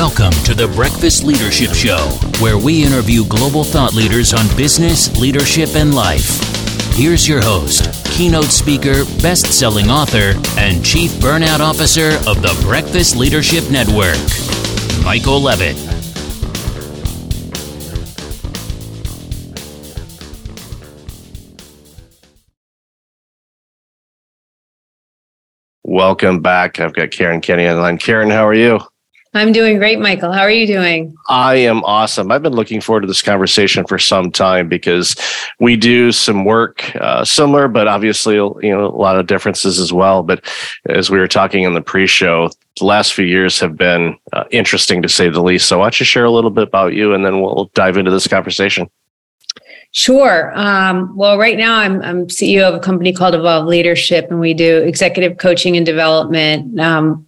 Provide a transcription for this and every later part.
Welcome to the Breakfast Leadership Show, where we interview global thought leaders on business, leadership, and life. Here's your host, keynote speaker, best selling author, and chief burnout officer of the Breakfast Leadership Network, Michael Levitt. Welcome back. I've got Caren Kenney on the line. Caren, how are you? I'm doing great, Michael. How are you doing? I am awesome. I've been looking forward to this conversation for some time because we do some work uh, similar, but obviously, you know, a lot of differences as well. But as we were talking in the pre-show, the last few years have been uh, interesting to say the least. So, why don't you share a little bit about you, and then we'll dive into this conversation. Sure. Um, well, right now I'm, I'm CEO of a company called Evolve Leadership, and we do executive coaching and development. Um,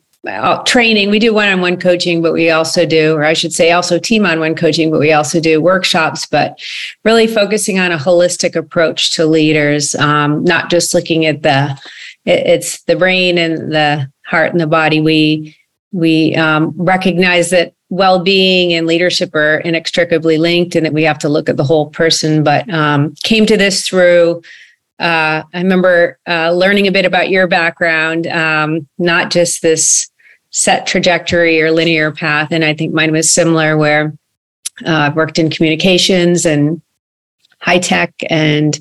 training. We do one-on-one coaching, but we also do, or I should say, also team-on-one coaching, but we also do workshops. But really focusing on a holistic approach to leaders, um, not just looking at the it, it's the brain and the heart and the body. We we um, recognize that well-being and leadership are inextricably linked, and that we have to look at the whole person. But um, came to this through. Uh, I remember uh, learning a bit about your background, um, not just this set trajectory or linear path. And I think mine was similar, where uh, I've worked in communications and high tech and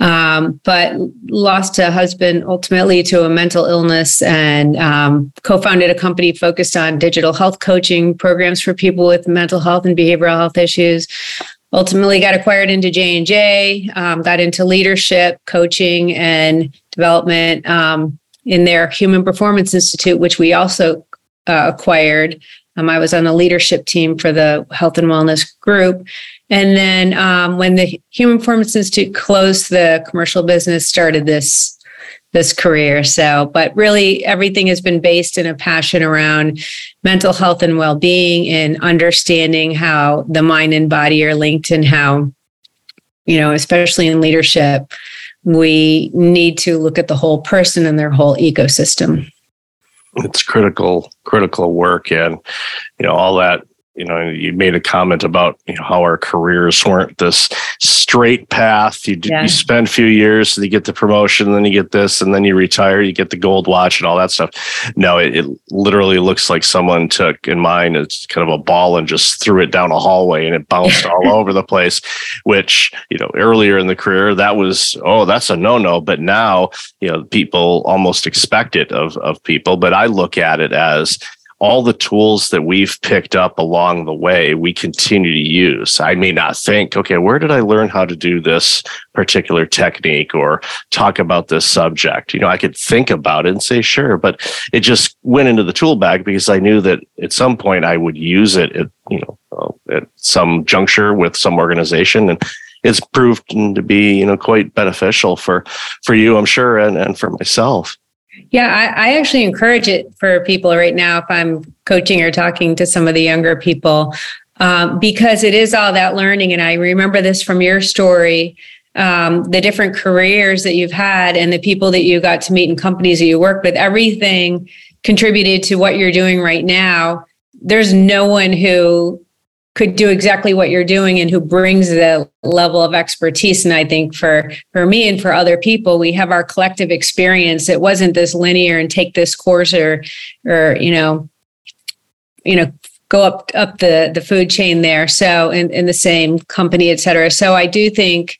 um, but lost a husband ultimately to a mental illness and um, co-founded a company focused on digital health coaching programs for people with mental health and behavioral health issues ultimately got acquired into j&j um, got into leadership coaching and development um, in their Human Performance Institute, which we also uh, acquired. Um, I was on the leadership team for the health and wellness group. And then um, when the Human Performance Institute closed, the commercial business started this this career. So, but really everything has been based in a passion around mental health and well-being and understanding how the mind and body are linked and how, you know, especially in leadership, we need to look at the whole person and their whole ecosystem. It's critical critical work and you know all that you know, you made a comment about you know how our careers weren't this straight path. You yeah. you spend a few years, and you get the promotion, then you get this, and then you retire, you get the gold watch and all that stuff. No, it, it literally looks like someone took in mine it's kind of a ball and just threw it down a hallway and it bounced all over the place. Which you know earlier in the career that was oh that's a no no, but now you know people almost expect it of of people. But I look at it as all the tools that we've picked up along the way, we continue to use. I may not think, okay, where did I learn how to do this particular technique or talk about this subject? You know, I could think about it and say, sure, but it just went into the tool bag because I knew that at some point I would use it at, you know, uh, at some juncture with some organization. And it's proved to be, you know, quite beneficial for, for you, I'm sure, and, and for myself. Yeah, I, I, actually encourage it for people right now if I'm coaching or talking to some of the younger people, um, because it is all that learning. And I remember this from your story um, the different careers that you've had and the people that you got to meet and companies that you work with, everything contributed to what you're doing right now. There's no one who could do exactly what you're doing and who brings the level of expertise. And i think for for me and for other people we have our collective experience. It wasn't this linear and take this course or or you know you know go up up the the food chain there. So in, in the same company et cetera. So i do think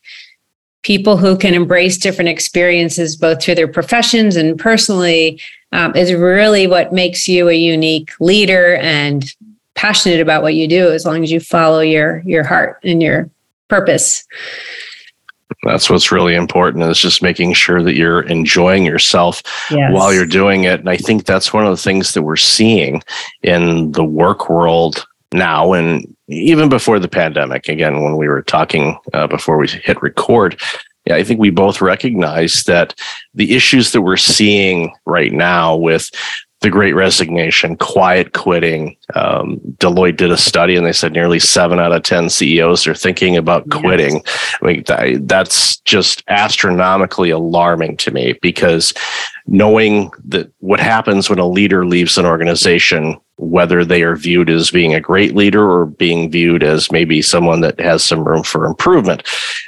people who can embrace different experiences both through their professions and personally um, is really what makes you a unique leader and passionate about what you do as long as you follow your your heart and your purpose. That's what's really important is just making sure that you're enjoying yourself yes. while you're doing it. And i think that's one of the things that we're seeing in the work world now and even before the pandemic. Again when we were talking uh, before we hit record yeah, I think we both recognize that the issues that we're seeing right now with the great resignation, quiet quitting. Um, Deloitte did a study and they said nearly seven out of 10 CEOs are thinking about quitting. Yes. I mean, that, that's just astronomically alarming to me because knowing that what happens when a leader leaves an organization whether they are viewed as being a great leader or being viewed as maybe someone that has some room for improvement.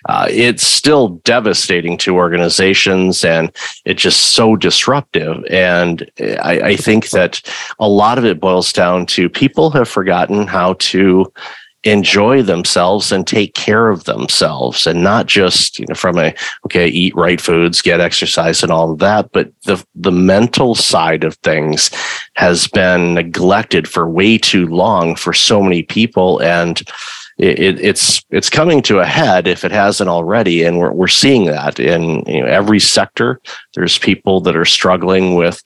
Uh, it's still devastating to organizations and it's just so disruptive. And I, I think that a lot of it boils down to people have forgotten how to enjoy themselves and take care of themselves and not just you know from a okay eat right foods get exercise and all of that but the the mental side of things has been neglected for way too long for so many people and it, it's it's coming to a head if it hasn't already, and we're we're seeing that in you know, every sector. There's people that are struggling with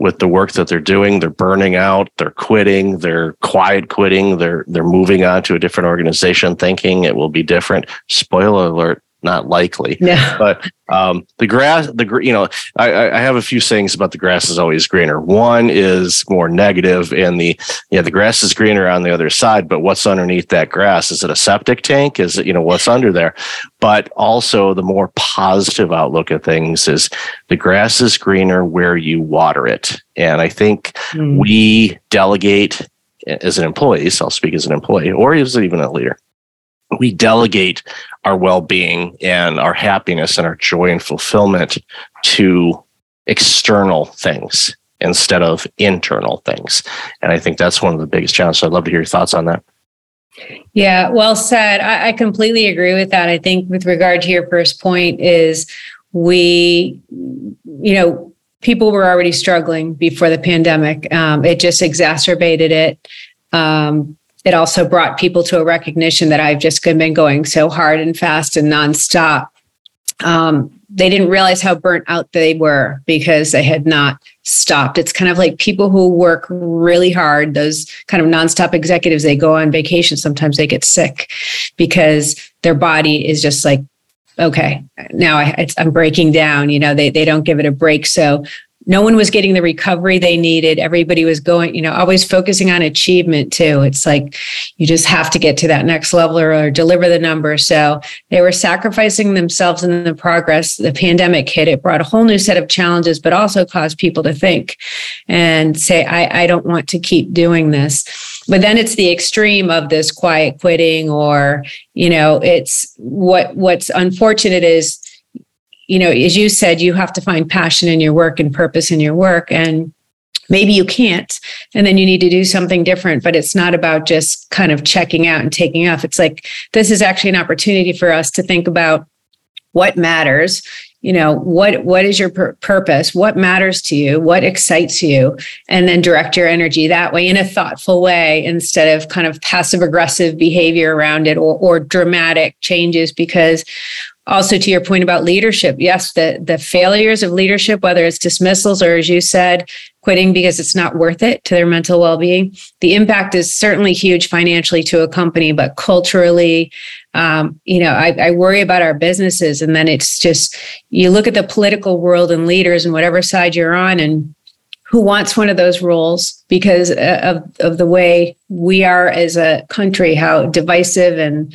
with the work that they're doing. They're burning out, they're quitting, they're quiet quitting, they're they're moving on to a different organization thinking it will be different. Spoiler alert, not likely. Yeah. But um, the grass, the you know, I, I have a few sayings about the grass is always greener. One is more negative, and the yeah, the grass is greener on the other side. But what's underneath that grass? Is it a septic tank? Is it you know what's under there? But also the more positive outlook of things is the grass is greener where you water it, and I think mm. we delegate as an employee. So I'll speak as an employee, or as even a leader we delegate our well-being and our happiness and our joy and fulfillment to external things instead of internal things. And i think that's one of the biggest challenges. I'd love to hear your thoughts on that. Yeah well said. I, I completely agree with that. I think with regard to your first point is we you know people were already struggling before the pandemic. Um, it just exacerbated it. Um, it also brought people to a recognition that I've just been going so hard and fast and nonstop. Um, they didn't realize how burnt out they were because they had not stopped. It's kind of like people who work really hard, those kind of nonstop executives, they go on vacation. Sometimes they get sick because their body is just like, okay, now I, am breaking down. You know, they, they don't give it a break. So no one was getting the recovery they needed. Everybody was going, you know, always focusing on achievement too. It's like you just have to get to that next level or, or deliver the number. So they were sacrificing themselves in the progress. The pandemic hit, it brought a whole new set of challenges, but also caused people to think and say, I, I don't want to keep doing this. But then it's the extreme of this quiet quitting or, you know, it's what what's unfortunate is you know, as you said, you have to find passion in your work and purpose in your work. And maybe you can't and then you need to do something different but it's not about just kind of checking out and taking off. It's like this is actually an opportunity for us to think about what matters you know what what is your pur- purpose? What matters to you? What excites you? And then direct your energy that way in a thoughtful way instead of kind of passive aggressive behavior around it or, or dramatic changes because also to your point about leadership yes the the failures of leadership whether it's dismissals or as you said quitting because it's not worth it to their mental well-being the impact is certainly huge financially to a company but culturally um, you know I, I worry about our businesses and then it's just you look at the political world and leaders and whatever side you're on and who wants one of those roles because uh, of, of the way we are as a country, how divisive and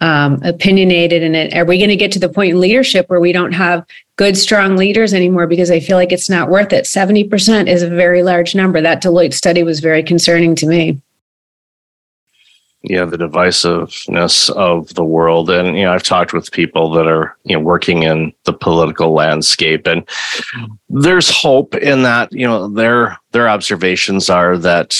um, opinionated and it, are we going to get to the point in leadership where we don't have good strong leaders anymore because i feel like it's not worth it? 70% is a very large number. That deloitte study was very concerning to me. Yeah the divisiveness of the world. And you know i've talked with people that are you know working in the political landscape and there's hope in that you know their their observations are that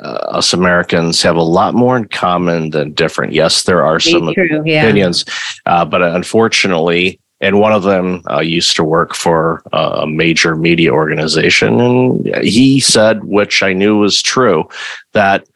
uh, us Americans have a lot more in common than different. Yes, there are some true, opinions, yeah. uh, but unfortunately, and one of them uh, used to work for a major media organization, and he said, which I knew was true, that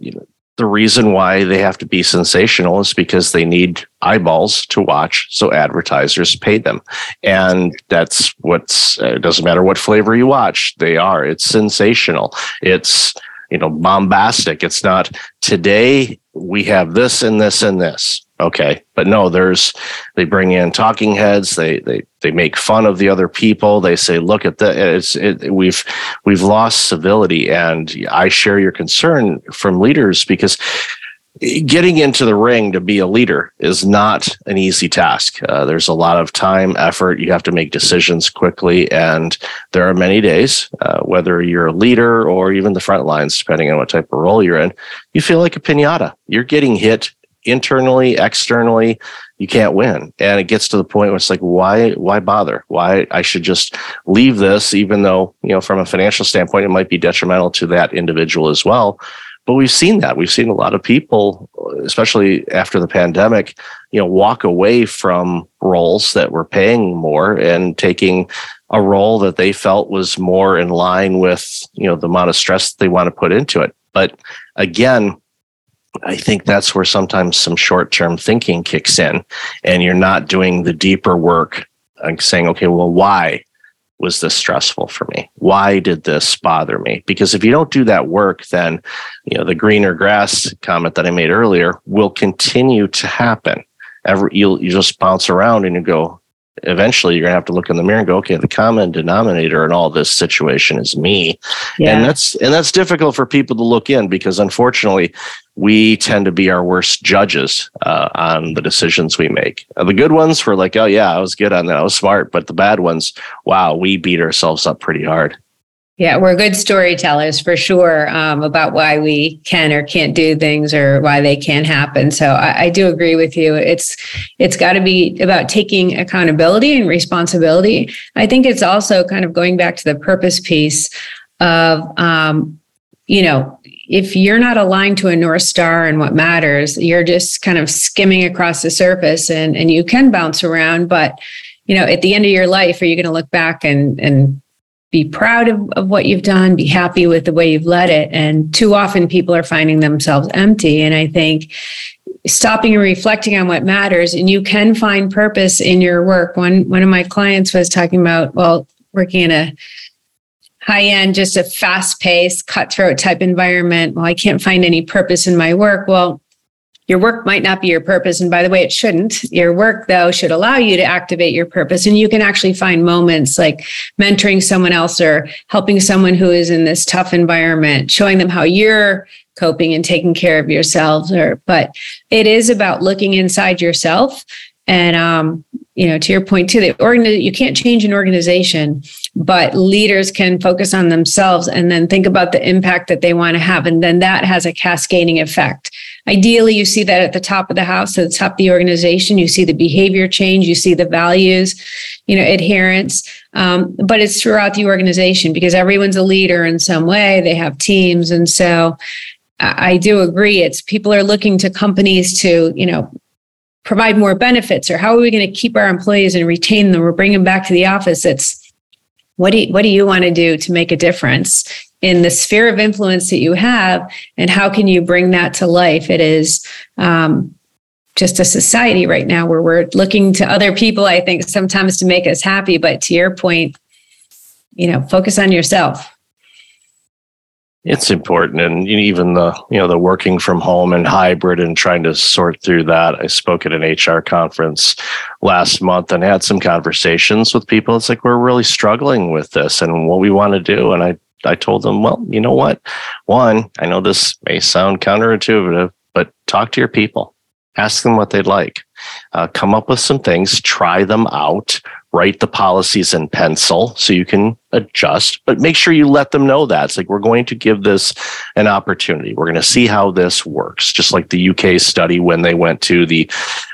you know, the reason why they have to be sensational is because they need eyeballs to watch so advertisers pay them and that's what's it doesn't matter what flavor you watch they are it's sensational it's you know bombastic. It's not today we have this and this and this. Okay. But no there's they bring in talking heads. They they they make fun of the other people. They say look at the it's it, we've we've lost civility. And i share your concern from leaders because getting into the ring to be a leader is not an easy task. Uh, there's a lot of time, effort. You have to make decisions quickly. And there are many days, uh, whether you're a leader or even the front lines, depending on what type of role you're in, you feel like a pinata. You're getting hit internally, externally. You can't win. And it gets to the point where it's like, why, why bother? Why I should just leave this, even though, you know, from a financial standpoint, it might be detrimental to that individual as well but we've seen that we've seen a lot of people especially after the pandemic you know walk away from roles that were paying more and taking a role that they felt was more in line with you know the amount of stress they want to put into it but again I think that's where sometimes some short term thinking kicks in, and you're not doing the deeper work and saying, okay, well, why? Was this stressful for me? Why did this bother me? Because if you don't do that work, then you know the greener grass comment that I made earlier will continue to happen. Every you'll you just bounce around and you go. Eventually, you're gonna have to look in the mirror and go, okay, the common denominator in all this situation is me, yeah. and that's and that's difficult for people to look in because unfortunately, we tend to be our worst judges uh, on the decisions we make. Uh, the good ones, we're like, oh, yeah, I was good on that. I was smart. But the bad ones, wow, we beat ourselves up pretty hard. Yeah, we're good storytellers for sure um, about why we can or can't do things or why they can't happen. So I, I do agree with you. It's it's got to be about taking accountability and responsibility. I think it's also kind of going back to the purpose piece of um, you know if you're not aligned to a north star and what matters you're just kind of skimming across the surface and and you can bounce around but you know at the end of your life are you going to look back and and be proud of, of what you've done be happy with the way you've led it? And too often people are finding themselves empty and i think stopping and reflecting on what matters and you can find purpose in your work. One one of my clients was talking about well working in a high end, just a fast paced, cutthroat type environment. Well, I can't find any purpose in my work. Well, your work might not be your purpose. And by the way, it shouldn't. Your work, though, should allow you to activate your purpose. And you can actually find moments like mentoring someone else or helping someone who is in this tough environment, showing them how you're coping and taking care of yourselves. Or, but it is about looking inside yourself and um, you know, to your point too, the organi- you can't change an organization, but leaders can focus on themselves and then think about the impact that they want to have. And then that has a cascading effect. Ideally, you see that at the top of the house, at the top of the organization, you see the behavior change, you see the values, you know, adherence. Um, but it's throughout the organization because everyone's a leader in some way. They have teams. And so I do agree. It's people are looking to companies to, you know, provide more benefits or how are we going to keep our employees and retain them or bring them back to the office? It's what do you, what do you want to do to make a difference in the sphere of influence that you have and how can you bring that to life? It is um, just a society right now where we're looking to other people i think sometimes to make us happy but to your point you know focus on yourself it's important and even the you know the working from home and hybrid and trying to sort through that. I spoke at an hr conference last month and had some conversations with people. It's like we're really struggling with this and what we want to do and i i told them well you know what? One i know this may sound counterintuitive but talk to your people. Ask them what they'd like uh, come up with some things try them out write the policies in pencil so you can adjust, but make sure you let them know that. It's like, we're going to give this an opportunity. We're going to see how this works. Just like the UK study when they went to the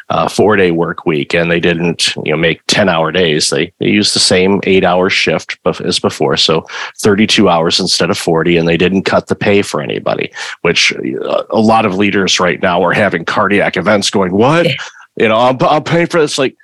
uh, four day work week and they didn't, you know, make 10 hour days. They, they used the same eight hour shift as before. So 32 hours instead of 40. And they didn't cut the pay for anybody, which uh, a lot of leaders right now are having cardiac events going, what? You know, I'm, I'm paying for this. Like,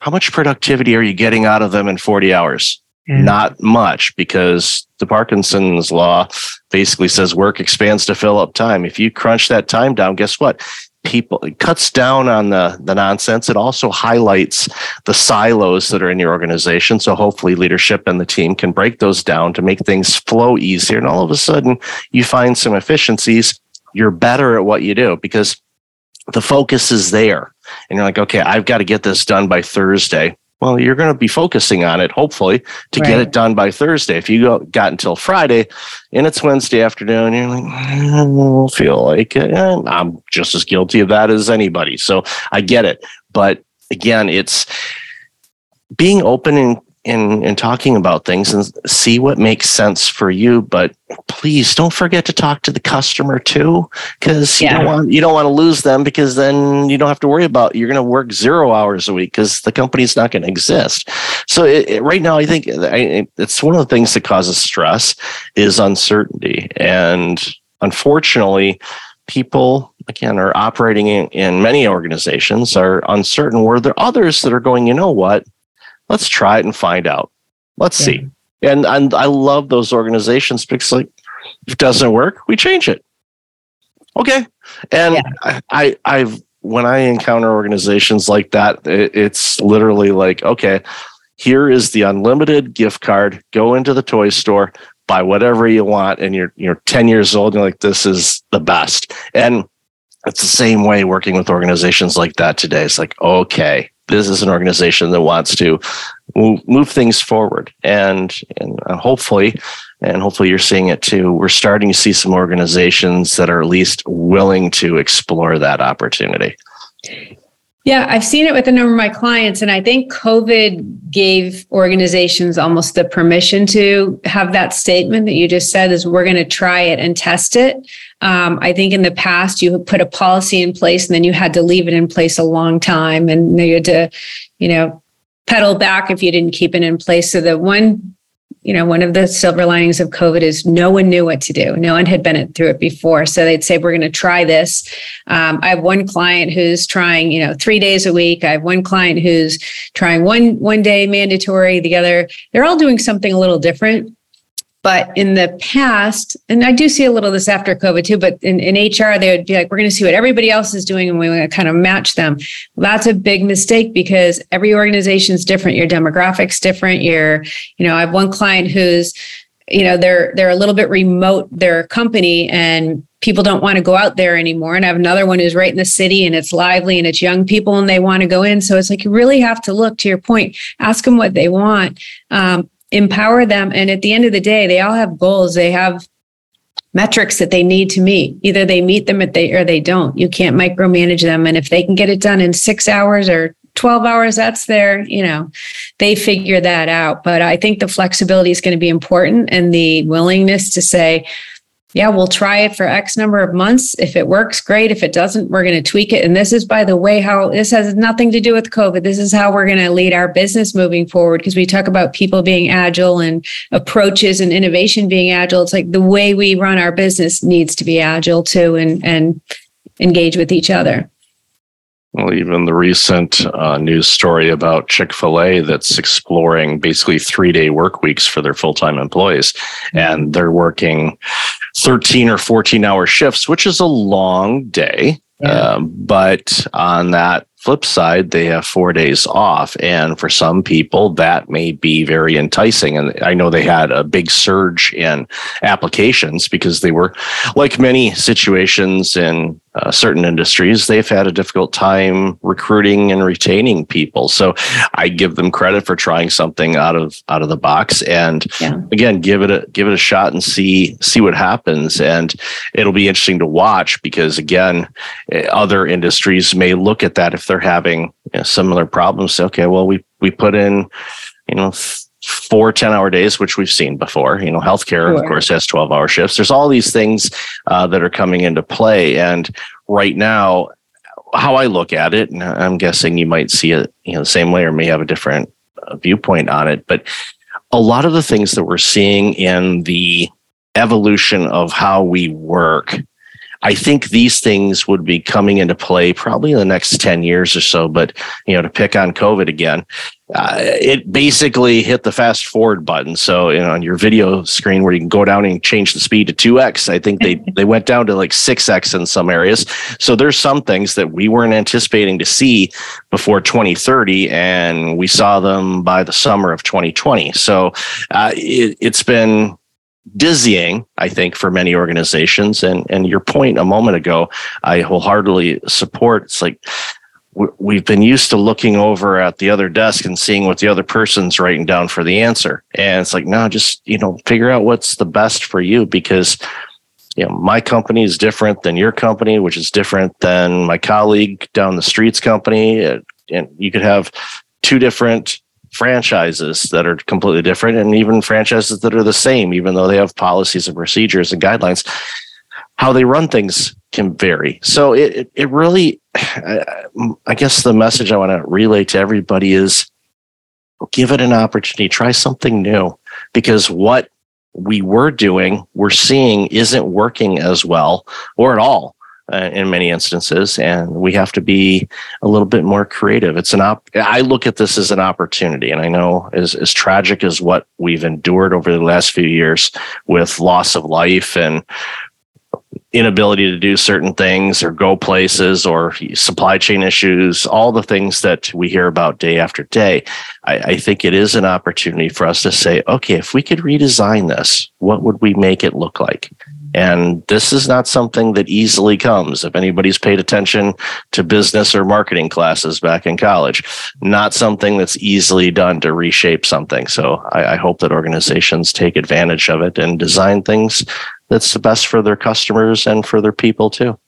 how much productivity are you getting out of them in 40 hours? Mm. Not much because the Parkinson's law basically says work expands to fill up time. If you crunch that time down, guess what? People it cuts down on the, the nonsense. It also highlights the silos that are in your organization. So hopefully leadership and the team can break those down to make things flow easier. And all of a sudden you find some efficiencies. You're better at what you do because the focus is there and you're like, okay, I've got to get this done by Thursday. well, you're going to be focusing on it, hopefully, to right. get it done by Thursday. If you go, got until Friday and it's Wednesday afternoon, you're like, I don't feel like it. I'm just as guilty of that as anybody. So I get it. But again, it's being open and in in talking about things and see what makes sense for you. But please don't forget to talk to the customer too because yeah. you don't want you don't want to lose them because then you don't have to worry about you're going to work zero hours a week because the company's not going to exist. So it, it, right now i think it's one of the things that causes stress is uncertainty. And unfortunately people again are operating in, in many organizations are uncertain where there are others that are going you know what let's try it and find out. Let's yeah. see. And, and I love those organizations because like if it doesn't work, we change it. Okay. And yeah. I, I I've when I encounter organizations like that, it, it's literally like, okay, here is the unlimited gift card. Go into the toy store, buy whatever you want, and you're you're 10 years old. And you're like, this is the best. And it's the same way working with organizations like that today. It's like, okay, this is an organization that wants to move, move things forward. And and uh, hopefully and hopefully you're seeing it too we're starting to see some organizations that are at least willing to explore that opportunity yeah, I've seen it with a number of my clients, and I think COVID gave organizations almost the permission to have that statement that you just said is we're going to try it and test it. Um, I think in the past you put a policy in place and then you had to leave it in place a long time, and you had to, you know, pedal back if you didn't keep it in place. So the one you know, one of the silver linings of COVID is no one knew what to do. No one had been through it before. So they'd say, we're going to try this. Um, I have one client who's trying, you know, three days a week. I have one client who's trying one, one day mandatory, the other, they're all doing something a little different. But in the past, and I do see a little of this after COVID too, but in, in HR, they would be like, we're going to see what everybody else is doing and we want to kind of match them. Well, that's a big mistake because every organization is different. Your demographics different. Your, you know, I have one client who's, you know, they're they're a little bit remote, their company, and people don't want to go out there anymore. And I have another one who's right in the city and it's lively and it's young people and they want to go in. So it's like you really have to look to your point, ask them what they want. Um, empower them. And at the end of the day, they all have goals. They have metrics that they need to meet. Either they meet them they, or they don't. You can't micromanage them. And if they can get it done in six hours or 12 hours, that's their, you know, they figure that out. But I think the flexibility is going to be important and the willingness to say, yeah, we'll try it for X number of months. If it works, great. If it doesn't, we're going to tweak it. And this is, by the way, how this has nothing to do with COVID. This is how we're going to lead our business moving forward because we talk about people being agile and approaches and innovation being agile. It's like the way we run our business needs to be agile too and, and engage with each other. Well, even the recent uh, news story about Chick fil A that's exploring basically three day work weeks for their full time employees. Mm-hmm. And they're working 13 or 14 hour shifts, which is a long day. Yeah. Um, but on that flip side, they have four days off. And for some people, that may be very enticing. And I know they had a big surge in applications because they were, like many situations in uh, certain industries, they've had a difficult time recruiting and retaining people. So I give them credit for trying something out of out of the box, and yeah. again, give it a give it a shot and see see what happens. And it'll be interesting to watch because again, eh, other industries may look at that if they're having you know, similar problems. Say, okay, well, we we put in, you know. Four 10 hour days, which we've seen before. You know, healthcare, sure. of course, has 12 hour shifts. There's all these things uh, that are coming into play. And right now, how I look at it, and I'm guessing you might see it you know the same way or may have a different uh, viewpoint on it, but a lot of the things that we're seeing in the evolution of how we work I think these things would be coming into play probably in the next 10 years or so. But, you know, to pick on COVID again, uh, it basically hit the fast forward button. So, you know, on your video screen where you can go down and change the speed to 2x, I think they, they went down to like 6x in some areas. So there's some things that we weren't anticipating to see before 2030, and we saw them by the summer of 2020. So uh, it, it's been dizzying, I think, for many organizations. And and your point a moment ago, I wholeheartedly support. It's like we've been used to looking over at the other desk and seeing what the other person's writing down for the answer. And it's like, no, just, you know, figure out what's the best for you because, you know, my company is different than your company, which is different than my colleague down the street's company. And you could have two different franchises that are completely different and even franchises that are the same, even though they have policies and procedures and guidelines. How they run things can vary. So it, it really, I guess the message I want to relay to everybody is give it an opportunity, try something new because what we were doing, we're seeing isn't working as well or at all uh, in many instances. And we have to be a little bit more creative. It's an op, I look at this as an opportunity. And I know as, as tragic as what we've endured over the last few years with loss of life and inability to do certain things or go places or supply chain issues, all the things that we hear about day after day. I, I, think it is an opportunity for us to say, okay, if we could redesign this, what would we make it look like? And this is not something that easily comes. If anybody's paid attention to business or marketing classes back in college, not something that's easily done to reshape something. So I, I hope that organizations take advantage of it and design things that's the best for their customers and for their people too.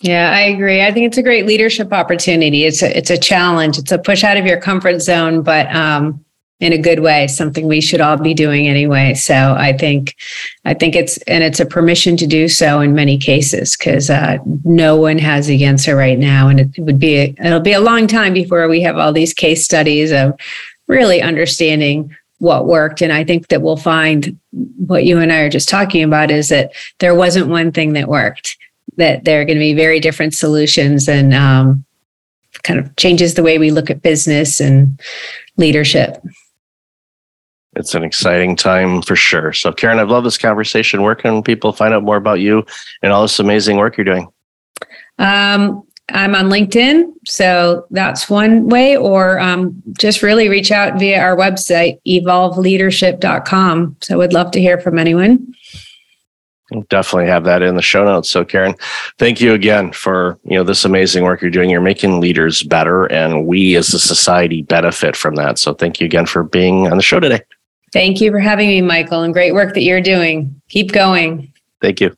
Yeah, I agree. I think it's a great leadership opportunity. It's a it's a challenge. It's a push out of your comfort zone, but um, in a good way. Something we should all be doing anyway. So I think I think it's and it's a permission to do so in many cases because uh, no one has the answer right now, and it would be a, it'll be a long time before we have all these case studies of really understanding what worked. And I think that we'll find what you and I are just talking about is that there wasn't one thing that worked, that there are going to be very different solutions and um, kind of changes the way we look at business and leadership. It's an exciting time for sure. So, Caren, I've loved this conversation. Where can people find out more about you and all this amazing work you're doing? Um, I'm on LinkedIn. So that's one way, or um, just really reach out via our website, evolveleadership.com. So I would love to hear from anyone. We'll definitely have that in the show notes. So Caren, thank you again for, you know, this amazing work you're doing. You're making leaders better and we as a society benefit from that. So thank you again for being on the show today. Thank you for having me, Michael, and great work that you're doing. Keep going. Thank you.